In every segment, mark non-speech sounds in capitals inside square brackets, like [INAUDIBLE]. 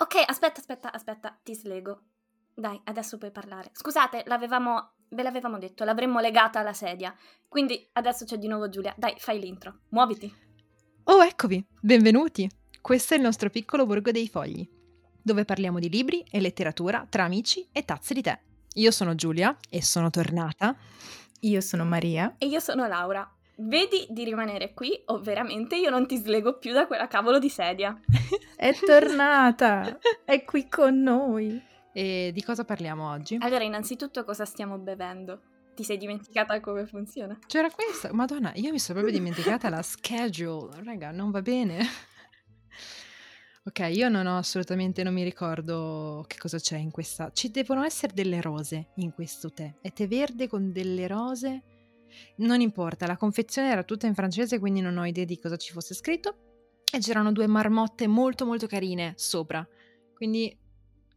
Ok, aspetta, aspetta, aspetta, ti slego. Dai, adesso puoi parlare. Scusate, l'avevamo, ve l'avevamo detto, l'avremmo legata alla sedia. Quindi adesso c'è di nuovo Giulia. Dai, fai l'intro. Muoviti. Oh, eccovi, benvenuti. Questo è il nostro piccolo borgo dei fogli, dove parliamo di libri e letteratura tra amici e tazze di tè. Io sono Giulia e sono tornata. Io sono Maria. E io sono Laura. Vedi di rimanere qui o veramente io non ti slego più da quella cavolo di sedia. [LAUGHS] È tornata! è qui con noi. E di cosa parliamo oggi? Allora, innanzitutto cosa stiamo bevendo? Ti sei dimenticata come funziona? C'era questa? Madonna, io mi sono proprio dimenticata la schedule. Raga, non va bene. Ok, io non ho assolutamente, non mi ricordo che cosa c'è in questa. Ci devono essere delle rose in questo tè. È tè verde con delle rose non importa, la confezione era tutta in francese, quindi non ho idea di cosa ci fosse scritto. E c'erano due marmotte molto molto carine sopra. Quindi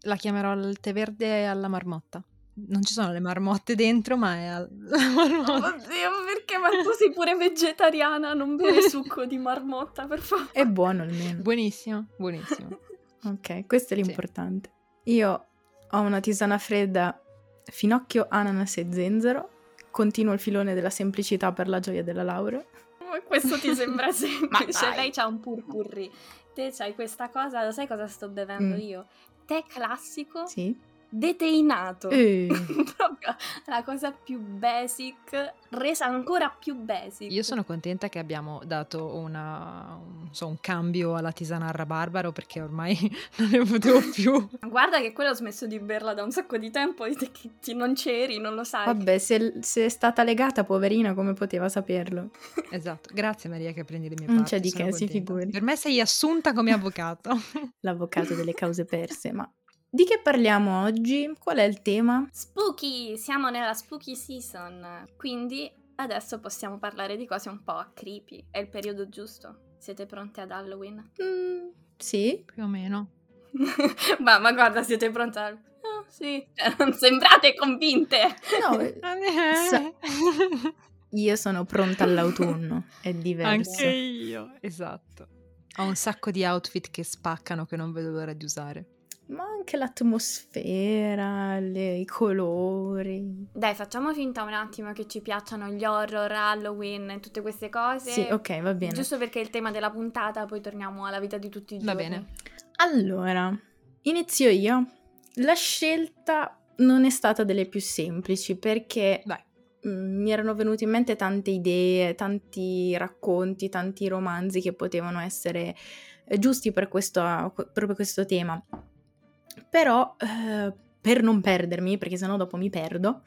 la chiamerò il tè verde alla marmotta. Non ci sono le marmotte dentro, ma è alla [LAUGHS] marmotta. Oddio, perché? Ma tu sei pure vegetariana, non bere [LAUGHS] succo di marmotta, per favore. È buono almeno. Buonissimo, buonissimo. [LAUGHS] ok, questo è l'importante. Sì. Io ho una tisana fredda finocchio, ananas e zenzero continuo il filone della semplicità per la gioia della laurea. Questo ti sembra [LAUGHS] [LAUGHS] semplice? Lei c'ha un purpurri. Te c'hai questa cosa, lo sai cosa sto bevendo mm. io? Tè classico. Sì deteinato. Eh. [LAUGHS] Proprio la cosa più basic, resa ancora più basic. Io sono contenta che abbiamo dato una, un, so, un cambio alla tisana a rabarbaro perché ormai [LAUGHS] non ne potevo più. Guarda che quella ho smesso di berla da un sacco di tempo e che non c'eri, non lo sai. Vabbè, se, se, è stata legata, poverina, come poteva saperlo? esatto, grazie Maria che prendi le mie parti. Non c'è di che, si figuri. Per me sei assunta come avvocato. [LAUGHS] L'avvocato delle cause perse, ma di che parliamo oggi? Qual è il tema? Spooky! Siamo nella spooky season, quindi adesso possiamo parlare di cose un po' creepy. È il periodo giusto? Siete pronti ad Halloween? Mm, sì, più o meno. [LAUGHS] ma, ma, guarda, siete pronti a... Oh, sì, cioè, non sembrate convinte. No, [LAUGHS] eh, so... io sono pronta all'autunno, è diverso. Anche io, esatto. Ho un sacco di outfit che spaccano che non vedo l'ora di usare ma anche l'atmosfera, le, i colori. Dai, facciamo finta un attimo che ci piacciono gli horror, Halloween e tutte queste cose. Sì, ok, va bene. Giusto perché è il tema della puntata, poi torniamo alla vita di tutti i giorni. Va bene. Allora, inizio io. La scelta non è stata delle più semplici perché Vai. Mm, mi erano venute in mente tante idee, tanti racconti, tanti romanzi che potevano essere eh, giusti per questo, proprio questo tema. Però, eh, per non perdermi, perché sennò dopo mi perdo,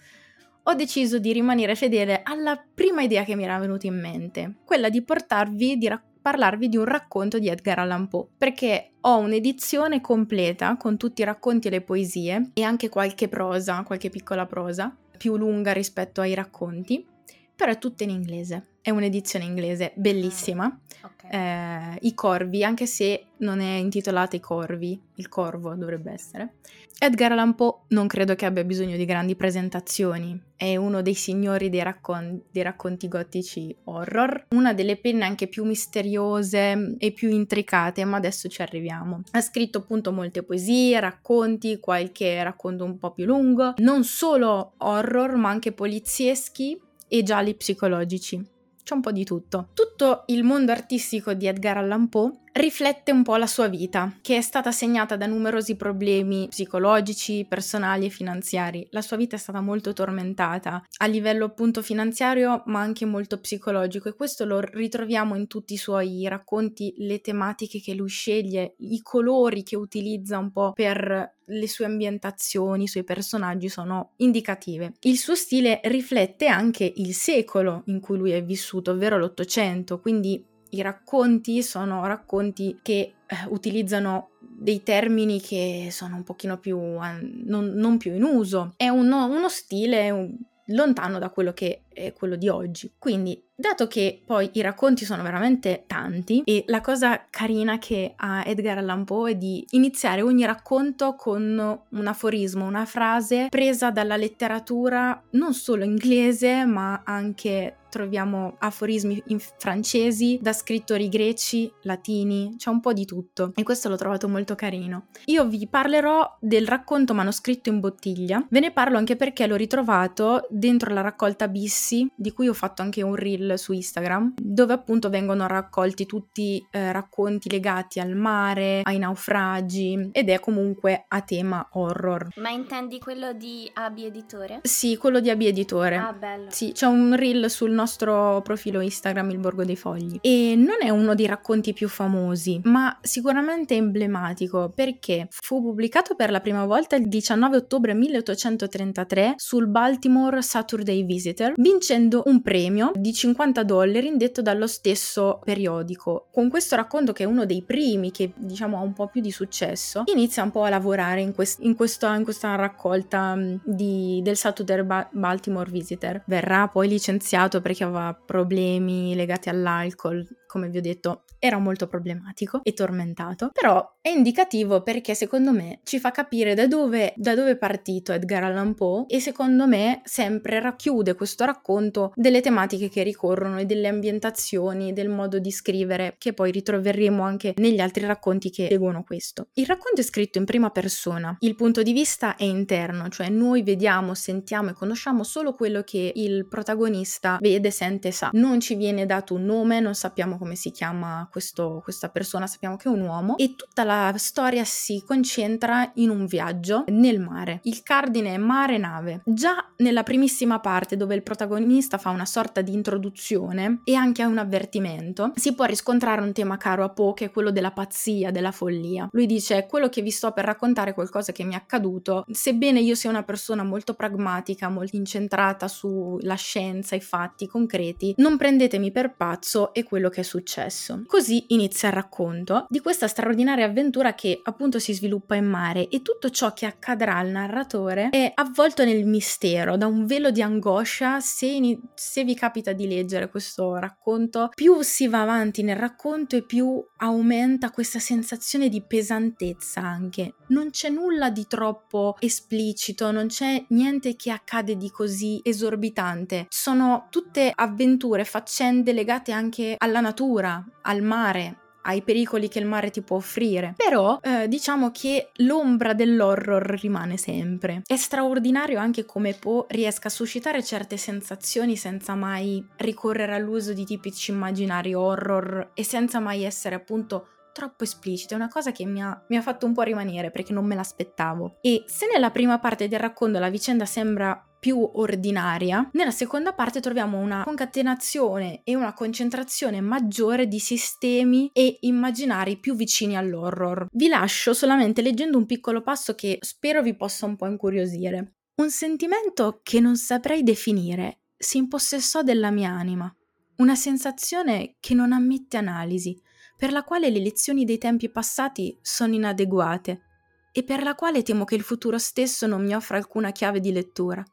ho deciso di rimanere fedele alla prima idea che mi era venuta in mente, quella di portarvi, di rac- parlarvi di un racconto di Edgar Allan Poe, perché ho un'edizione completa con tutti i racconti e le poesie e anche qualche prosa, qualche piccola prosa, più lunga rispetto ai racconti, però è tutta in inglese. È un'edizione inglese bellissima. Ah, okay. Eh, I corvi, anche se non è intitolata I corvi, il corvo dovrebbe essere. Edgar Allan Poe non credo che abbia bisogno di grandi presentazioni, è uno dei signori dei, raccon- dei racconti gotici horror, una delle penne anche più misteriose e più intricate, ma adesso ci arriviamo. Ha scritto appunto molte poesie, racconti, qualche racconto un po' più lungo, non solo horror, ma anche polizieschi e gialli psicologici c'è un po' di tutto. Tutto il mondo artistico di Edgar Allan Poe riflette un po' la sua vita, che è stata segnata da numerosi problemi psicologici, personali e finanziari. La sua vita è stata molto tormentata a livello appunto finanziario, ma anche molto psicologico e questo lo ritroviamo in tutti i suoi racconti, le tematiche che lui sceglie, i colori che utilizza un po' per le sue ambientazioni, i suoi personaggi sono indicative. Il suo stile riflette anche il secolo in cui lui è vissuto, ovvero l'Ottocento, quindi i racconti sono racconti che eh, utilizzano dei termini che sono un pochino più eh, non, non, più in uso. È uno, uno stile un, lontano da quello che è quello di oggi. Quindi Dato che poi i racconti sono veramente tanti e la cosa carina che ha Edgar Allan Poe è di iniziare ogni racconto con un aforismo, una frase presa dalla letteratura non solo inglese ma anche troviamo aforismi in francesi, da scrittori greci, latini, c'è un po' di tutto e questo l'ho trovato molto carino. Io vi parlerò del racconto manoscritto in bottiglia, ve ne parlo anche perché l'ho ritrovato dentro la raccolta Bissi, di cui ho fatto anche un reel su Instagram, dove appunto vengono raccolti tutti eh, racconti legati al mare, ai naufragi ed è comunque a tema horror. Ma intendi quello di Abi Editore? Sì, quello di Abi Editore. Ah, bello. Sì, c'è un reel sul nostro nostro profilo Instagram Il Borgo dei Fogli e non è uno dei racconti più famosi, ma sicuramente emblematico perché fu pubblicato per la prima volta il 19 ottobre 1833 sul Baltimore Saturday Visitor, vincendo un premio di 50 dollari indetto dallo stesso periodico. Con questo racconto che è uno dei primi che diciamo ha un po' più di successo, inizia un po' a lavorare in, quest- in, questo, in questa raccolta di, del Saturday ba- Baltimore Visitor. Verrà poi licenziato perché aveva problemi legati all'alcol, come vi ho detto, era molto problematico e tormentato, però è indicativo perché secondo me ci fa capire da dove, da dove è partito Edgar Allan Poe e secondo me sempre racchiude questo racconto delle tematiche che ricorrono e delle ambientazioni, del modo di scrivere che poi ritroveremo anche negli altri racconti che seguono questo. Il racconto è scritto in prima persona, il punto di vista è interno, cioè noi vediamo, sentiamo e conosciamo solo quello che il protagonista vede, sente e sa. Non ci viene dato un nome, non sappiamo come si chiama questo, questa persona, sappiamo che è un uomo e tutta la storia si concentra in un viaggio nel mare. Il cardine è mare-nave. Già nella primissima parte dove il protagonista fa una sorta di introduzione e anche un avvertimento, si può riscontrare un tema caro a Poe che è quello della pazzia, della follia. Lui dice quello che vi sto per raccontare è qualcosa che mi è accaduto, sebbene io sia una persona molto pragmatica, molto incentrata sulla scienza, i fatti concreti, non prendetemi per pazzo, è quello che è successo. Così inizia il racconto di questa straordinaria avventura che appunto si sviluppa in mare e tutto ciò che accadrà al narratore è avvolto nel mistero, da un velo di angoscia. Se, in... se vi capita di leggere questo racconto, più si va avanti nel racconto e più aumenta questa sensazione di pesantezza anche. Non c'è nulla di troppo esplicito, non c'è niente che accade di così esorbitante. Sono tutte avventure, faccende legate anche alla natura natura, al mare, ai pericoli che il mare ti può offrire. Però eh, diciamo che l'ombra dell'horror rimane sempre. È straordinario anche come Poe riesca a suscitare certe sensazioni senza mai ricorrere all'uso di tipici immaginari horror e senza mai essere appunto troppo esplicito, è una cosa che mi ha, mi ha, fatto un po' rimanere perché non me l'aspettavo. E se nella prima parte del racconto la vicenda sembra più ordinaria, nella seconda parte troviamo una concatenazione e una concentrazione maggiore di sistemi e immaginari più vicini all'horror. Vi lascio solamente leggendo un piccolo passo che spero vi possa un po' incuriosire. Un sentimento che non saprei definire si impossessò della mia anima, una sensazione che non ammette analisi, per la quale le lezioni dei tempi passati sono inadeguate e per la quale temo che il futuro stesso non mi offra alcuna chiave di lettura.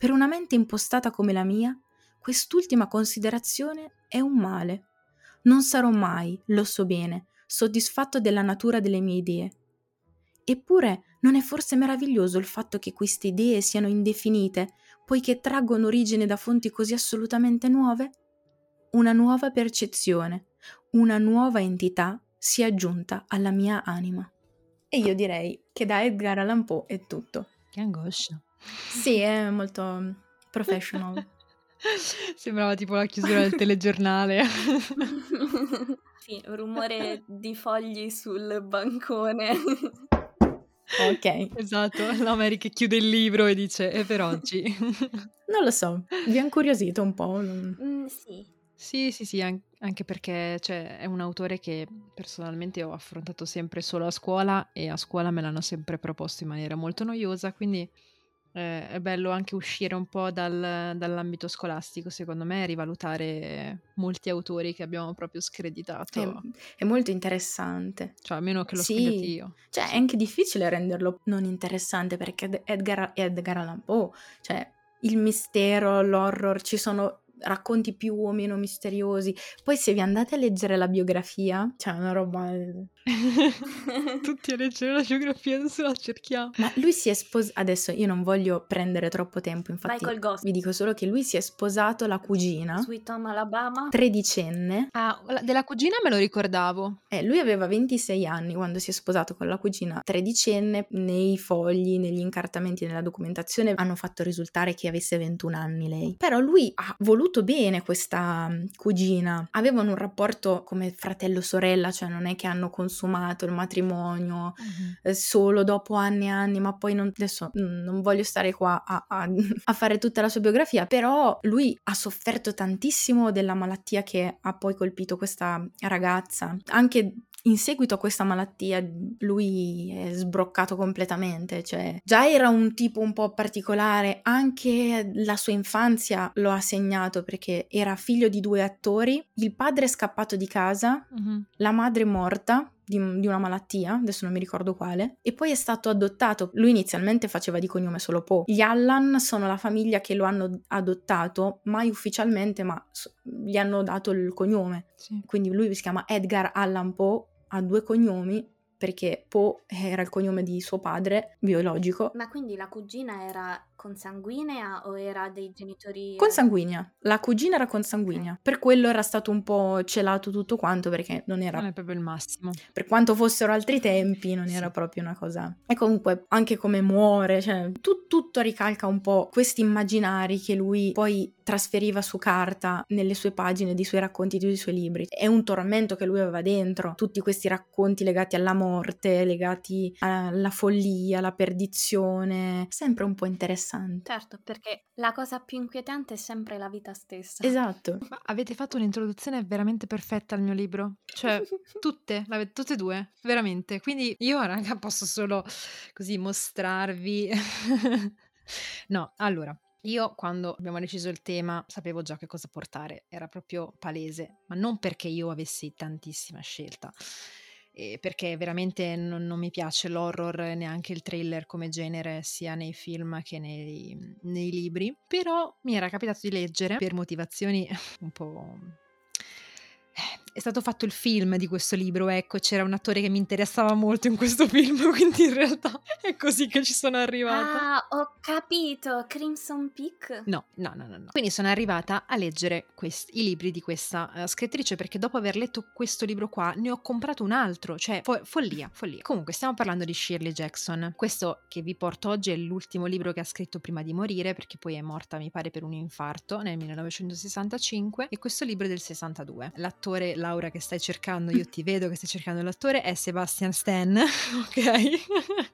Per una mente impostata come la mia, quest'ultima considerazione è un male. Non sarò mai, lo so bene, soddisfatto della natura delle mie idee. Eppure non è forse meraviglioso il fatto che queste idee siano indefinite, poiché traggono origine da fonti così assolutamente nuove? Una nuova percezione, una nuova entità si è aggiunta alla mia anima. E io direi che da Edgar Allan Poe è tutto. Che angoscia. Sì, è molto professional. [LAUGHS] Sembrava tipo la chiusura del telegiornale. [LAUGHS] sì, rumore di fogli sul bancone. Ok. Esatto, l'Ameri che chiude il libro e dice è per oggi. [LAUGHS] non lo so, vi ha incuriosito un po'? Mm, sì. Sì, sì, sì, an- anche perché cioè, è un autore che personalmente ho affrontato sempre solo a scuola e a scuola me l'hanno sempre proposto in maniera molto noiosa, quindi eh, è bello anche uscire un po' dal, dall'ambito scolastico, secondo me, e rivalutare molti autori che abbiamo proprio screditato. È, è molto interessante. Cioè, a meno che l'ho sì. io. Cioè, è anche difficile renderlo non interessante perché Edgar, Edgar Allan Poe, cioè il mistero, l'horror, ci sono racconti più o meno misteriosi. Poi se vi andate a leggere la biografia, c'è una roba... [LAUGHS] Tutti a leggere la biografia, adesso la cerchiamo. Ma lui si è sposato... Adesso io non voglio prendere troppo tempo, infatti vi dico solo che lui si è sposato la cugina. Sweet Home Alabama. Tredicenne. Ah, della cugina me lo ricordavo. Eh, lui aveva 26 anni quando si è sposato con la cugina tredicenne. Nei fogli, negli incartamenti, nella documentazione hanno fatto risultare che avesse 21 anni lei. Però lui ha voluto bene questa mm, cugina. Avevano un rapporto come fratello-sorella, cioè non è che hanno consumato il matrimonio uh-huh. eh, solo dopo anni e anni, ma poi non, adesso non voglio stare qua a, a, [LAUGHS] a fare tutta la sua biografia, però lui ha sofferto tantissimo della malattia che ha poi colpito questa ragazza. Anche in seguito a questa malattia lui è sbroccato completamente, cioè già era un tipo un po' particolare, anche la sua infanzia lo ha segnato perché era figlio di due attori, il padre è scappato di casa, uh-huh. la madre è morta di, di, una malattia, adesso non mi ricordo quale, e poi è stato adottato. Lui inizialmente faceva di cognome solo Poe. Gli Allan sono la famiglia che lo hanno adottato, mai ufficialmente, ma gli hanno dato il cognome. Sì. Quindi lui si chiama Edgar Allan Poe ha due cognomi perché Poe era il cognome di suo padre biologico. Ma quindi la cugina era consanguinea o era dei genitori... Consanguinea. La cugina era consanguinea. Per quello era stato un po' celato tutto quanto perché non era... Non è proprio il massimo. Per quanto fossero altri tempi non sì. era proprio una cosa... E comunque anche come muore, cioè tu, tutto ricalca un po' questi immaginari che lui poi trasferiva su carta nelle sue pagine dei suoi racconti dei suoi libri. È un tormento che lui aveva dentro, tutti questi racconti legati alla morte, legati alla follia, alla perdizione, sempre un po' interessante interessante. Certo, perché la cosa più inquietante è sempre la vita stessa. Esatto. Ma avete fatto un'introduzione veramente perfetta al mio libro. Cioè, [LAUGHS] tutte, tutte e due, veramente. Quindi io, raga, posso solo così mostrarvi. [LAUGHS] no, allora, io quando abbiamo deciso il tema sapevo già che cosa portare, era proprio palese, ma non perché io avessi tantissima scelta, eh, perché veramente non, non, mi piace l'horror neanche il thriller come genere sia nei film che nei, nei libri, però mi era capitato di leggere per motivazioni [LAUGHS] un po' è stato fatto il film di questo libro, ecco, c'era un attore che mi interessava molto in questo film, [LAUGHS] quindi in realtà è così che ci sono arrivata. Ah, ho capito, Crimson Peak? No, no, no, no. no. Quindi sono arrivata a leggere quest- i libri di questa uh, scrittrice perché dopo aver letto questo libro qua ne ho comprato un altro, cioè fo- follia, follia. Comunque stiamo parlando di Shirley Jackson. Questo che vi porto oggi è l'ultimo libro che ha scritto prima di morire perché poi è morta, mi pare, per un infarto nel 1965 e questo libro è del 62. L'attore Laura che stai cercando, io [LAUGHS] ti vedo che stai cercando l'attore, è Sebastian Stan, [LAUGHS] ok?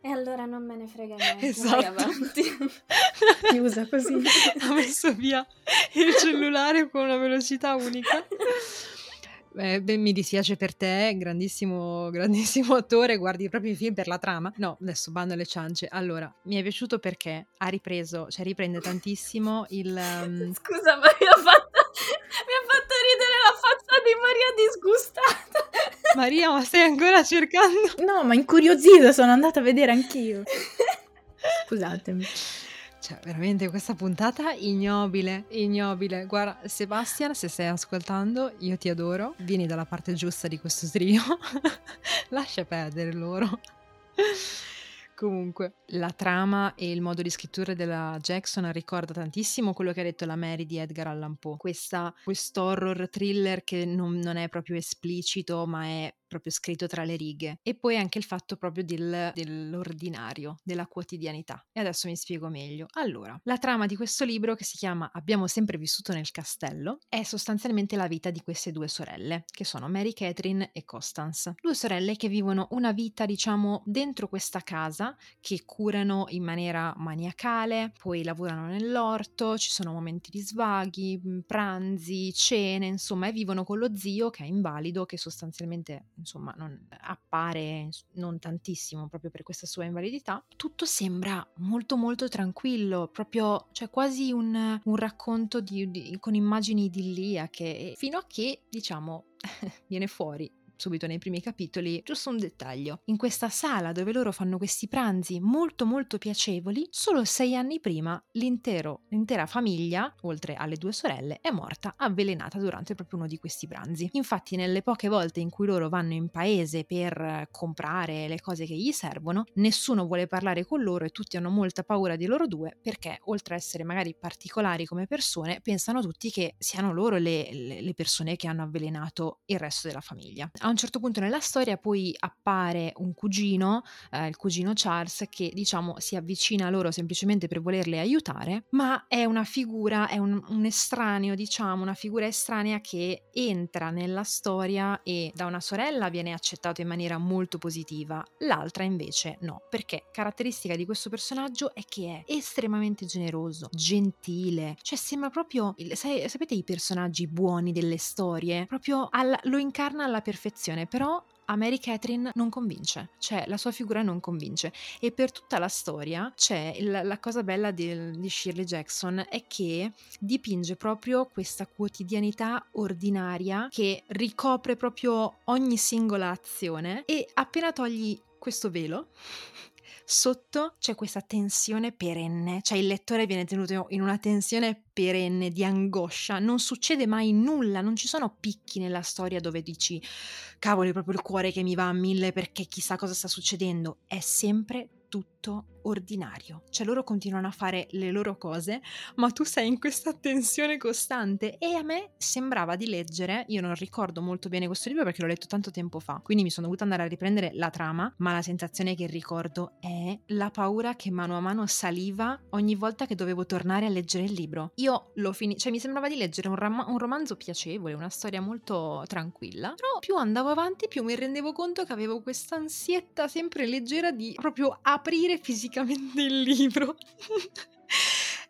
E allora non me ne frega niente, esatto. vai avanti. [LAUGHS] Chiusa così. ha messo via il cellulare con una velocità unica. Eh, beh, mi dispiace per te, grandissimo, grandissimo attore, guardi proprio i film per la trama. No, adesso bando alle ciance. Allora, mi è piaciuto perché ha ripreso, cioè riprende tantissimo il... Um... Scusa, ma io ho fatto... mi ha fatto ridere la faccia di Maria disgustata. [LAUGHS] Maria, ma stai ancora cercando? No, ma incuriosita, sono andata a vedere anch'io. [LAUGHS] Scusatemi. Cioè, veramente questa puntata ignobile, ignobile. Guarda, Sebastian, se stai ascoltando, io ti adoro. Vieni dalla parte giusta di questo trio. [LAUGHS] Lascia perdere loro. Comunque, la trama e il modo di scrittura della Jackson ricorda tantissimo quello che ha detto la Mary di Edgar Allan Poe. Questa, horror thriller che non, non, è proprio esplicito, ma è proprio scritto tra le righe. E poi anche il fatto proprio del, dell'ordinario, della quotidianità. E adesso mi spiego meglio. Allora, la trama di questo libro, che si chiama Abbiamo sempre vissuto nel castello, è sostanzialmente la vita di queste due sorelle, che sono Mary Catherine e Constance. Due sorelle che vivono una vita, diciamo, dentro questa casa, che curano in maniera maniacale, poi lavorano nell'orto, ci sono momenti di svaghi, pranzi, cene, insomma, e vivono con lo zio che è invalido, che sostanzialmente insomma non appare non tantissimo proprio per questa sua invalidità, tutto sembra molto molto tranquillo, proprio cioè quasi un, un racconto di, di, con immagini idilliache, fino a che diciamo [LAUGHS] viene fuori subito nei primi capitoli, giusto un dettaglio. In questa sala dove loro fanno questi pranzi molto molto piacevoli, solo sei anni prima l'intera famiglia, oltre alle due sorelle, è morta avvelenata durante proprio uno di questi pranzi. Infatti nelle poche volte in cui loro vanno in paese per comprare le cose che gli servono, nessuno vuole parlare con loro e tutti hanno molta paura di loro due perché oltre a essere magari particolari come persone, pensano tutti che siano loro le, le persone che hanno avvelenato il resto della famiglia. A un certo punto nella storia poi appare un cugino, eh, il cugino Charles, che diciamo si avvicina a loro semplicemente per volerle aiutare, ma è una figura, è un, un estraneo, diciamo, una figura estranea che entra nella storia e da una sorella viene accettato in maniera molto positiva, l'altra invece no, perché caratteristica di questo personaggio è che è estremamente generoso, gentile, cioè sembra proprio, sai, sapete i personaggi buoni delle storie? Proprio al, lo incarna alla perfezione, però a Mary Catherine non convince, cioè la sua figura non convince. E per tutta la storia c'è il, la cosa bella di, di Shirley Jackson è che dipinge proprio questa quotidianità ordinaria che ricopre proprio ogni singola azione e appena togli questo velo sotto c'è questa tensione perenne, cioè il lettore viene tenuto in una tensione perenne di angoscia, non succede mai nulla, non ci sono picchi nella storia dove dici cavolo è proprio il cuore che mi va a mille perché chissà cosa sta succedendo, è sempre tutto ordinario, cioè loro continuano a fare le loro cose, ma tu sei in questa tensione costante e a me sembrava di leggere, io non ricordo molto bene questo libro perché l'ho letto tanto tempo fa, quindi mi sono dovuta andare a riprendere la trama, ma la sensazione che ricordo è la paura che mano a mano saliva ogni volta che dovevo tornare a leggere il libro. Io lo finì, cioè mi sembrava di leggere un, ram- un romanzo piacevole, una storia molto tranquilla, però più andavo avanti più mi rendevo conto che avevo questa ansietta sempre leggera di proprio aprire fisicamente il libro. [LAUGHS]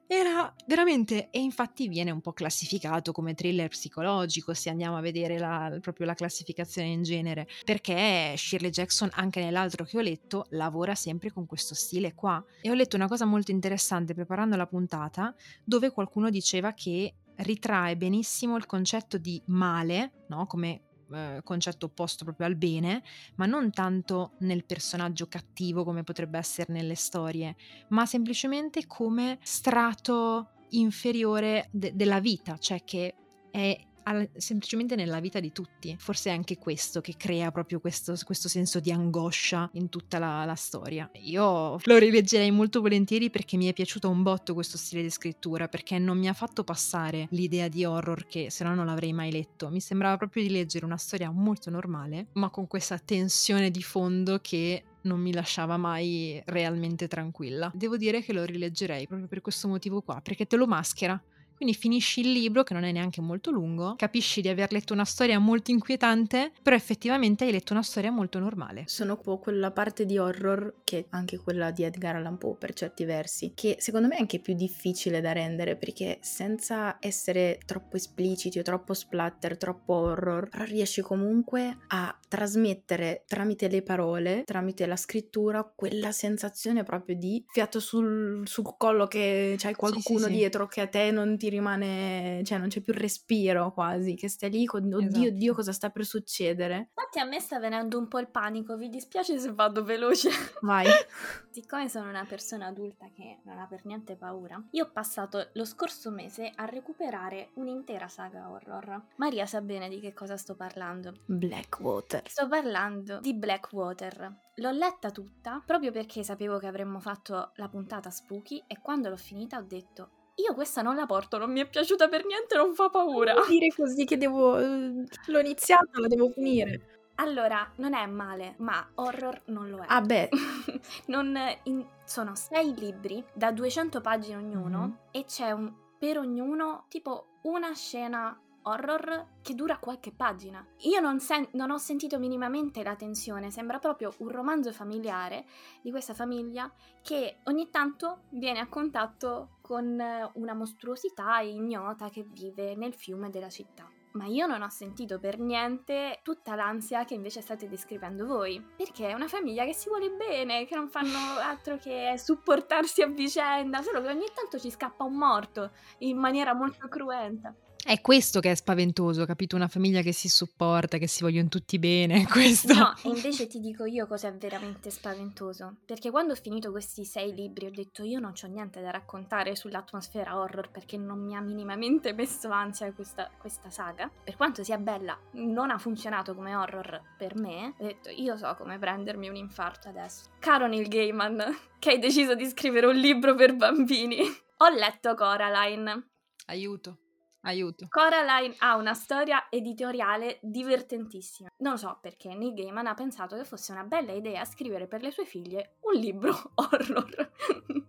Era veramente, e infatti viene un po' classificato come thriller psicologico se andiamo a vedere la, proprio la classificazione in genere, perché Shirley Jackson, anche nell'altro che ho letto, lavora sempre con questo stile qua. E ho letto una cosa molto interessante preparando la puntata, dove qualcuno diceva che ritrae benissimo il concetto di male, no? come eh, concetto opposto proprio al bene, ma non tanto nel personaggio cattivo come potrebbe essere nelle storie, ma semplicemente come strato inferiore de- della vita, cioè che è al, semplicemente nella vita di tutti. Forse è anche questo che crea proprio questo, questo senso di angoscia in tutta la, la, storia. Io lo rileggerei molto volentieri perché mi è piaciuto un botto questo stile di scrittura, perché non mi ha fatto passare l'idea di horror che se no non l'avrei mai letto. Mi sembrava proprio di leggere una storia molto normale, ma con questa tensione di fondo che non mi lasciava mai realmente tranquilla. Devo dire che lo rileggerei proprio per questo motivo qua, perché te lo maschera. Quindi finisci il libro, che non è neanche molto lungo, capisci di aver letto una storia molto inquietante, però effettivamente hai letto una storia molto normale. Sono un po' quella parte di horror, che è anche quella di Edgar Allan Poe per certi versi, che secondo me è anche più difficile da rendere, perché senza essere troppo espliciti o troppo splatter, troppo horror, però riesci comunque a trasmettere tramite le parole, tramite la scrittura, quella sensazione proprio di fiato sul, sul collo che c'hai qualcuno sì, sì, dietro che a te non ti ti rimane, cioè non c'è più respiro quasi, che stai lì con oddio, esatto. oddio, cosa sta per succedere. Infatti a me sta venendo un po' il panico, vi dispiace se vado veloce? Vai. [LAUGHS] Siccome sono una persona adulta che non ha per niente paura, io ho passato lo scorso mese a recuperare un'intera saga horror. Maria sa bene di che cosa sto parlando. Blackwater. Sto parlando di Blackwater. L'ho letta tutta proprio perché sapevo che avremmo fatto la puntata spooky e quando l'ho finita ho detto io questa non la porto, non mi è piaciuta per niente, non fa paura. Non dire così che devo... l'ho iniziata, la devo finire. Allora, non è male, ma horror non lo è. Ah beh. [LAUGHS] non, in, sono sei libri da 200 pagine ognuno mm-hmm. e c'è un, per ognuno tipo una scena horror che dura qualche pagina. Io non, sen- non, ho sentito minimamente la tensione, sembra proprio un romanzo familiare di questa famiglia che ogni tanto viene a contatto con una mostruosità ignota che vive nel fiume della città. Ma io non ho sentito per niente tutta l'ansia che invece state descrivendo voi. Perché è una famiglia che si vuole bene, che non fanno [LAUGHS] altro che supportarsi a vicenda, solo che ogni tanto ci scappa un morto in maniera molto cruenta. È questo che è spaventoso, capito? Una famiglia che si supporta, che si vogliono tutti bene, [LAUGHS] questo. No, e invece ti dico io cosa è veramente spaventoso. Perché quando ho finito questi sei libri ho detto io non ho niente da raccontare sull'atmosfera horror perché non mi ha minimamente messo ansia questa, questa saga. Per quanto sia bella, non ha funzionato come horror per me. Ho detto io so come prendermi un infarto adesso. Caro Neil Gaiman, [LAUGHS] che hai deciso di scrivere un libro per bambini. [LAUGHS] Ho letto Coraline. Aiuto. Aiuto. Coraline ha una storia editoriale divertentissima. Non lo so perché Neil Gaiman ha pensato che fosse una bella idea scrivere per le sue figlie un libro [LAUGHS] horror.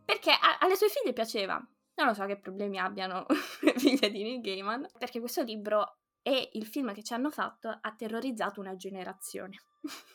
perché a- alle sue figlie piaceva. Non lo so che problemi abbiano [LAUGHS] le figlie di Neil Gaiman, perché questo libro e il film che ci hanno fatto ha terrorizzato una generazione.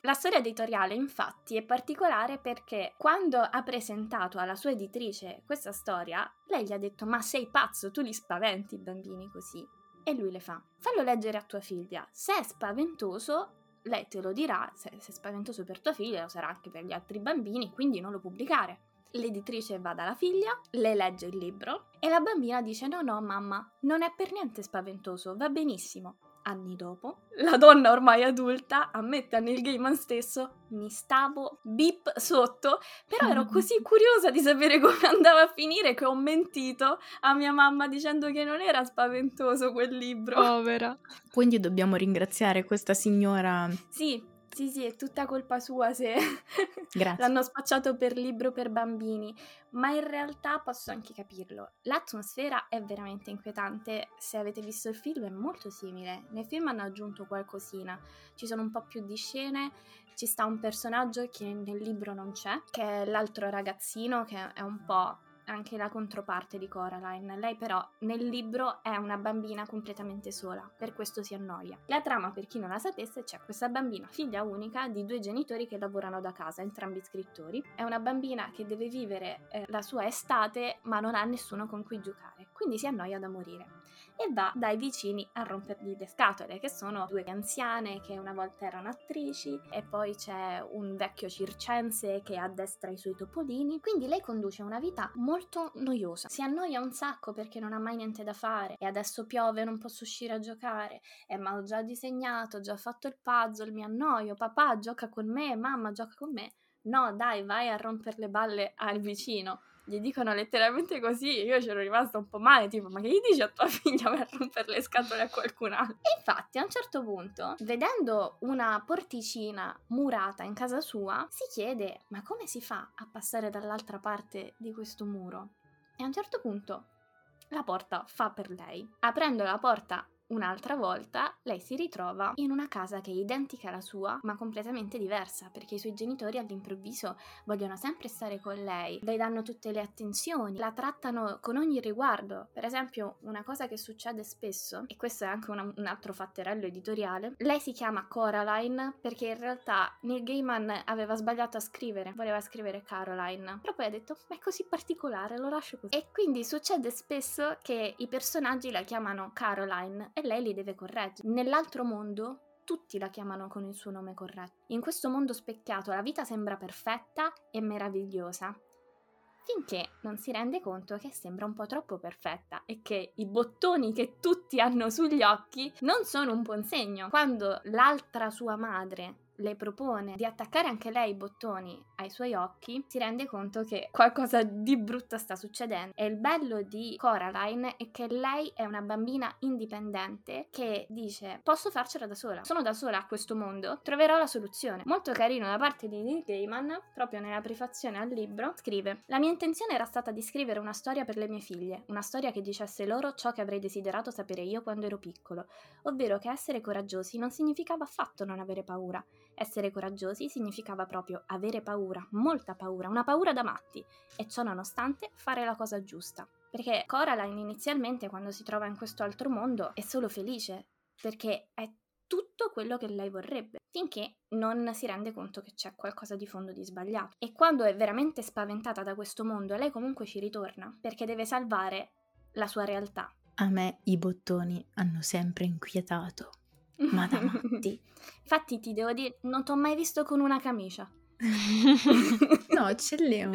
La storia editoriale infatti è particolare perché quando ha presentato alla sua editrice questa storia, lei gli ha detto ma sei pazzo, tu li spaventi i bambini così. E lui le fa, fallo leggere a tua figlia, se è spaventoso lei te lo dirà, se, se è spaventoso per tua figlia lo sarà anche per gli altri bambini, quindi non lo pubblicare. L'editrice va dalla figlia, le legge il libro e la bambina dice no no mamma, non è per niente spaventoso, va benissimo. Anni dopo, la donna ormai adulta ammette a Neil Gaiman stesso mi stavo bip sotto, però ero [LAUGHS] così curiosa di sapere come andava a finire che ho mentito a mia mamma dicendo che non era spaventoso quel libro. Povera. [LAUGHS] Quindi dobbiamo ringraziare questa signora. Sì, sì, sì, è tutta colpa sua se [LAUGHS] l'hanno spacciato per libro per bambini, ma in realtà posso anche capirlo. L'atmosfera è veramente inquietante, se avete visto il film è molto simile. Nel film hanno aggiunto qualcosina, ci sono un po' più di scene, ci sta un personaggio che nel libro non c'è, che è l'altro ragazzino che è un po' anche la controparte di Coraline. Lei però nel libro è una bambina completamente sola, per questo si annoia. La trama, per chi non la sapesse, c'è questa bambina, figlia unica di due genitori che lavorano da casa, entrambi scrittori. È una bambina che deve vivere eh, la sua estate ma non ha nessuno con cui giocare, quindi si annoia da morire e va dai vicini a rompergli le scatole, che sono due anziane che una volta erano attrici e poi c'è un vecchio circense che addestra i suoi topolini. Quindi lei conduce una vita molto noiosa. Si annoia un sacco perché non ha mai niente da fare e adesso piove, non posso uscire a giocare. E ma ho già disegnato, ho già fatto il puzzle, mi annoio, papà gioca con me, mamma gioca con me. No, dai, vai a rompere le balle al vicino gli dicono letteralmente così, io c'ero rimasta un po' male, tipo, ma che gli dici a tua [LAUGHS] figlia per rompere le scatole a qualcun altro? E infatti a un certo punto, vedendo una porticina murata in casa sua, si chiede, ma come si fa a passare dall'altra parte di questo muro? E a un certo punto la porta fa per lei. Aprendo la porta Un'altra volta lei si ritrova in una casa che è identica alla sua, ma completamente diversa, perché i suoi genitori all'improvviso vogliono sempre stare con lei, le danno tutte le attenzioni, la trattano con ogni riguardo. Per esempio, una cosa che succede spesso, e questo è anche una, un altro fatterello editoriale, lei si chiama Coraline perché in realtà Neil Gaiman aveva sbagliato a scrivere, voleva scrivere Caroline, però poi ha detto, ma è così particolare, lo lascio così. E quindi succede spesso che i personaggi la chiamano Caroline lei li deve correggere. Nell'altro mondo tutti la chiamano con il suo nome corretto. In questo mondo specchiato la vita sembra perfetta e meravigliosa, finché non si rende conto che sembra un po' troppo perfetta e che i bottoni che tutti hanno sugli occhi non sono un buon segno. Quando l'altra sua madre le propone di attaccare anche lei i bottoni ai suoi occhi, si rende conto che qualcosa di brutto sta succedendo. E il bello di Coraline è che lei è una bambina indipendente che dice posso farcela da sola, sono da sola a questo mondo, troverò la soluzione. Molto carino da parte di Neil Gaiman, proprio nella prefazione al libro, scrive La mia intenzione era stata di scrivere una storia per le mie figlie, una storia che dicesse loro ciò che avrei desiderato sapere io quando ero piccolo, ovvero che essere coraggiosi non significava affatto non avere paura. Essere coraggiosi significava proprio avere paura, molta paura, una paura da matti, e ciò nonostante fare la cosa giusta. Perché Coraline inizialmente quando si trova in questo altro mondo è solo felice, perché è tutto quello che lei vorrebbe, finché non si rende conto che c'è qualcosa di fondo di sbagliato. E quando è veramente spaventata da questo mondo, lei comunque ci ritorna, perché deve salvare la sua realtà. A me i bottoni hanno sempre inquietato. Ma da matti. [LAUGHS] Infatti ti devo dire, non ti ho mai visto con una camicia. [LAUGHS] no, ce l'ho.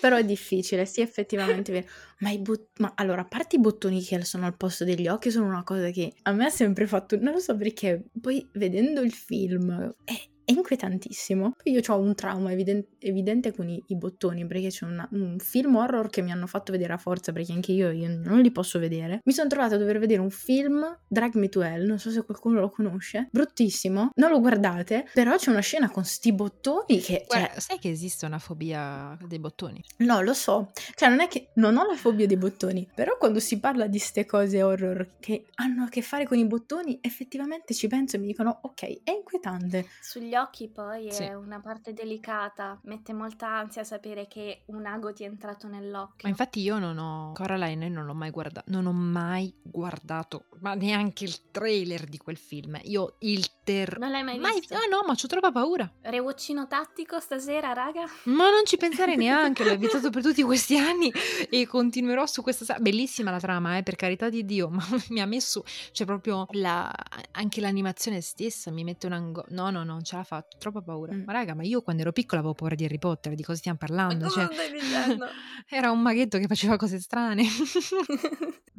Però è difficile, sì, effettivamente vero. Ma, i bot- ma allora, a parte i bottoni che sono al posto degli occhi, sono una cosa che a me ha sempre fatto. Non lo so perché. Poi vedendo il film è è inquietantissimo. Io ho un trauma evidente, evidente con i, i, bottoni perché c'è una, un film horror che mi hanno fatto vedere a forza perché anche io, io non li posso vedere. Mi sono trovata a dover vedere un film, Drag Me to Hell, non so se qualcuno lo conosce, bruttissimo, non lo guardate, però c'è una scena con sti bottoni che... Guarda, cioè... sai che esiste una fobia dei bottoni? No, lo so. Cioè non è che non ho la fobia dei bottoni, però quando si parla di ste cose horror che hanno a che fare con i bottoni, effettivamente ci penso e mi dicono ok, è inquietante. Sugli gli occhi poi sì. è una parte delicata, mette molta ansia sapere che un ago ti è entrato nell'occhio. Ma infatti io non ho Coraline non l'ho mai guardato, non ho mai guardato, ma neanche il trailer di quel film. Io il terrore. Non l'hai mai, mai visto? Ah no, ma c'ho troppa paura. Rewatchino tattico stasera, raga? Ma non ci pensare [LAUGHS] neanche, l'ho evitato per tutti questi anni e continuerò su questa bellissima la trama, eh, per carità di Dio, [LAUGHS] ma mi ha messo cioè proprio la anche l'animazione stessa mi mette un angolo. No, no, no, non ce la fatto, troppa paura. Mm. Ma raga, ma io quando ero piccola avevo paura di Harry Potter, di cosa stiamo parlando? Cioè, [LAUGHS] era un maghetto che faceva cose strane. [LAUGHS]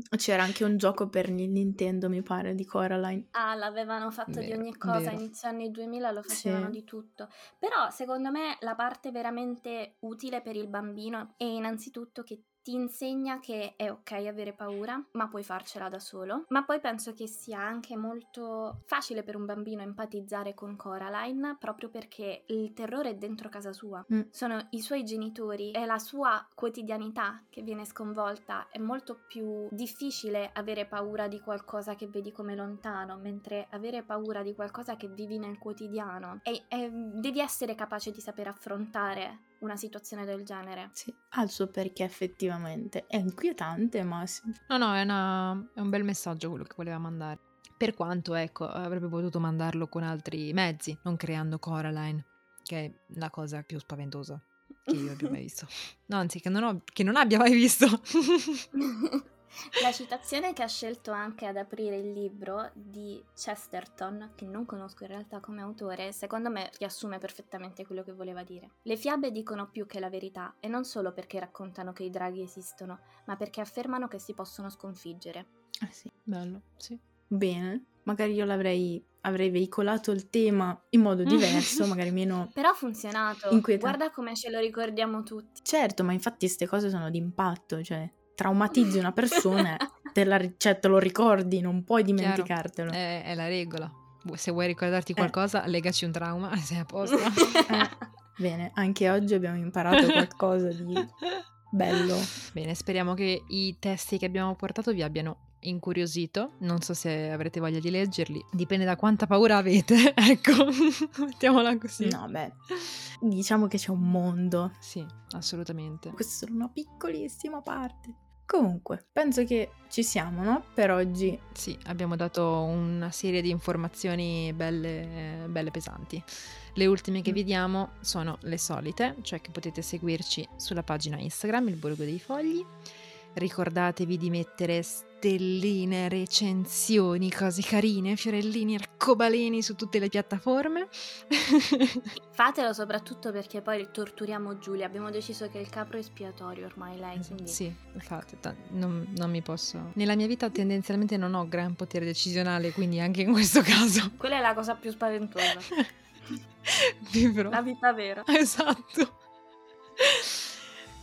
[LAUGHS] C'era anche un gioco per Nintendo, mi pare, di Coraline. Ah, l'avevano fatto vero, di ogni cosa, vero. inizio anni 2000 lo facevano sì. di tutto. Però secondo me la parte veramente utile per il bambino è innanzitutto che ti insegna che è ok avere paura, ma puoi farcela da solo. Ma poi penso che sia anche molto facile per un bambino empatizzare con Coraline proprio perché il terrore è dentro casa sua. Mm. Sono i suoi genitori, è la sua quotidianità che viene sconvolta. È molto più difficile avere paura di qualcosa che vedi come lontano, mentre avere paura di qualcosa che vivi nel quotidiano. E, e devi essere capace di saper affrontare una situazione del genere. Sì, ha perché effettivamente è inquietante, ma sì. No, no, è, una, è un bel messaggio quello che voleva mandare. Per quanto, ecco, avrebbe potuto mandarlo con altri mezzi, non creando Coraline, che è la cosa più spaventosa che io abbia mai [LAUGHS] visto. No, anzi, che non, ho, che non abbia mai visto. [LAUGHS] La citazione che ha scelto anche ad aprire il libro di Chesterton, che non conosco in realtà come autore, secondo me riassume perfettamente quello che voleva dire. Le fiabe dicono più che la verità, e non solo perché raccontano che i draghi esistono, ma perché affermano che si possono sconfiggere. Ah sì, bello, sì. Bene, magari io l'avrei avrei veicolato il tema in modo [LAUGHS] diverso, magari meno. Però ha funzionato. Inquietante. Guarda come ce lo ricordiamo tutti. Certo, ma infatti queste cose sono d'impatto, cioè traumatizzi una persona, [LAUGHS] te, la, cioè, te lo ricordi, non puoi dimenticartelo. È, è, la regola. Se vuoi ricordarti eh. qualcosa, eh. legaci un trauma [LAUGHS] sei a posto. [LAUGHS] eh. Bene, anche oggi abbiamo imparato qualcosa di bello. Bene, speriamo che i testi che abbiamo portato vi abbiano incuriosito. Non so se avrete voglia di leggerli, dipende da quanta paura avete. ecco, mettiamola così. No, beh, diciamo che c'è un mondo. Sì, assolutamente. Questa è solo una piccolissima parte. Comunque, penso che ci siamo, no? Per oggi. Sì, abbiamo dato una serie di informazioni belle, belle pesanti. Le ultime che mm. vi diamo sono le solite, cioè che potete seguirci sulla pagina Instagram, il Borgo dei Fogli. Ricordatevi di mettere stelline, recensioni, cose carine, fiorellini, arcobaleni su tutte le piattaforme. [LAUGHS] Fatelo soprattutto perché poi torturiamo Giulia. Abbiamo deciso che il capro è espiatorio ormai lei. Quindi... Sì, infatti, non, non mi posso. Nella mia vita tendenzialmente non ho gran potere decisionale, quindi anche in questo caso. [LAUGHS] Quella è la cosa più spaventosa. [LAUGHS] Vivrò. La vita vera. Esatto.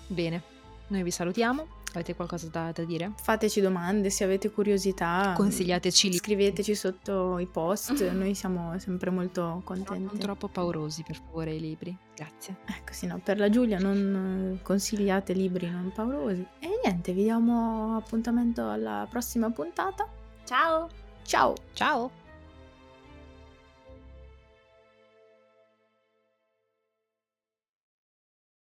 Bene, noi vi salutiamo Avete qualcosa da, da, dire? Fateci domande se avete curiosità. Consigliateci lì. Scriveteci sotto i post, [LAUGHS] noi siamo sempre molto contenti. Non troppo paurosi, per favore, i libri. Grazie. Ecco, sì, no, per la Giulia non consigliate libri non paurosi. E niente, vi diamo appuntamento alla prossima puntata. Ciao! Ciao! Ciao!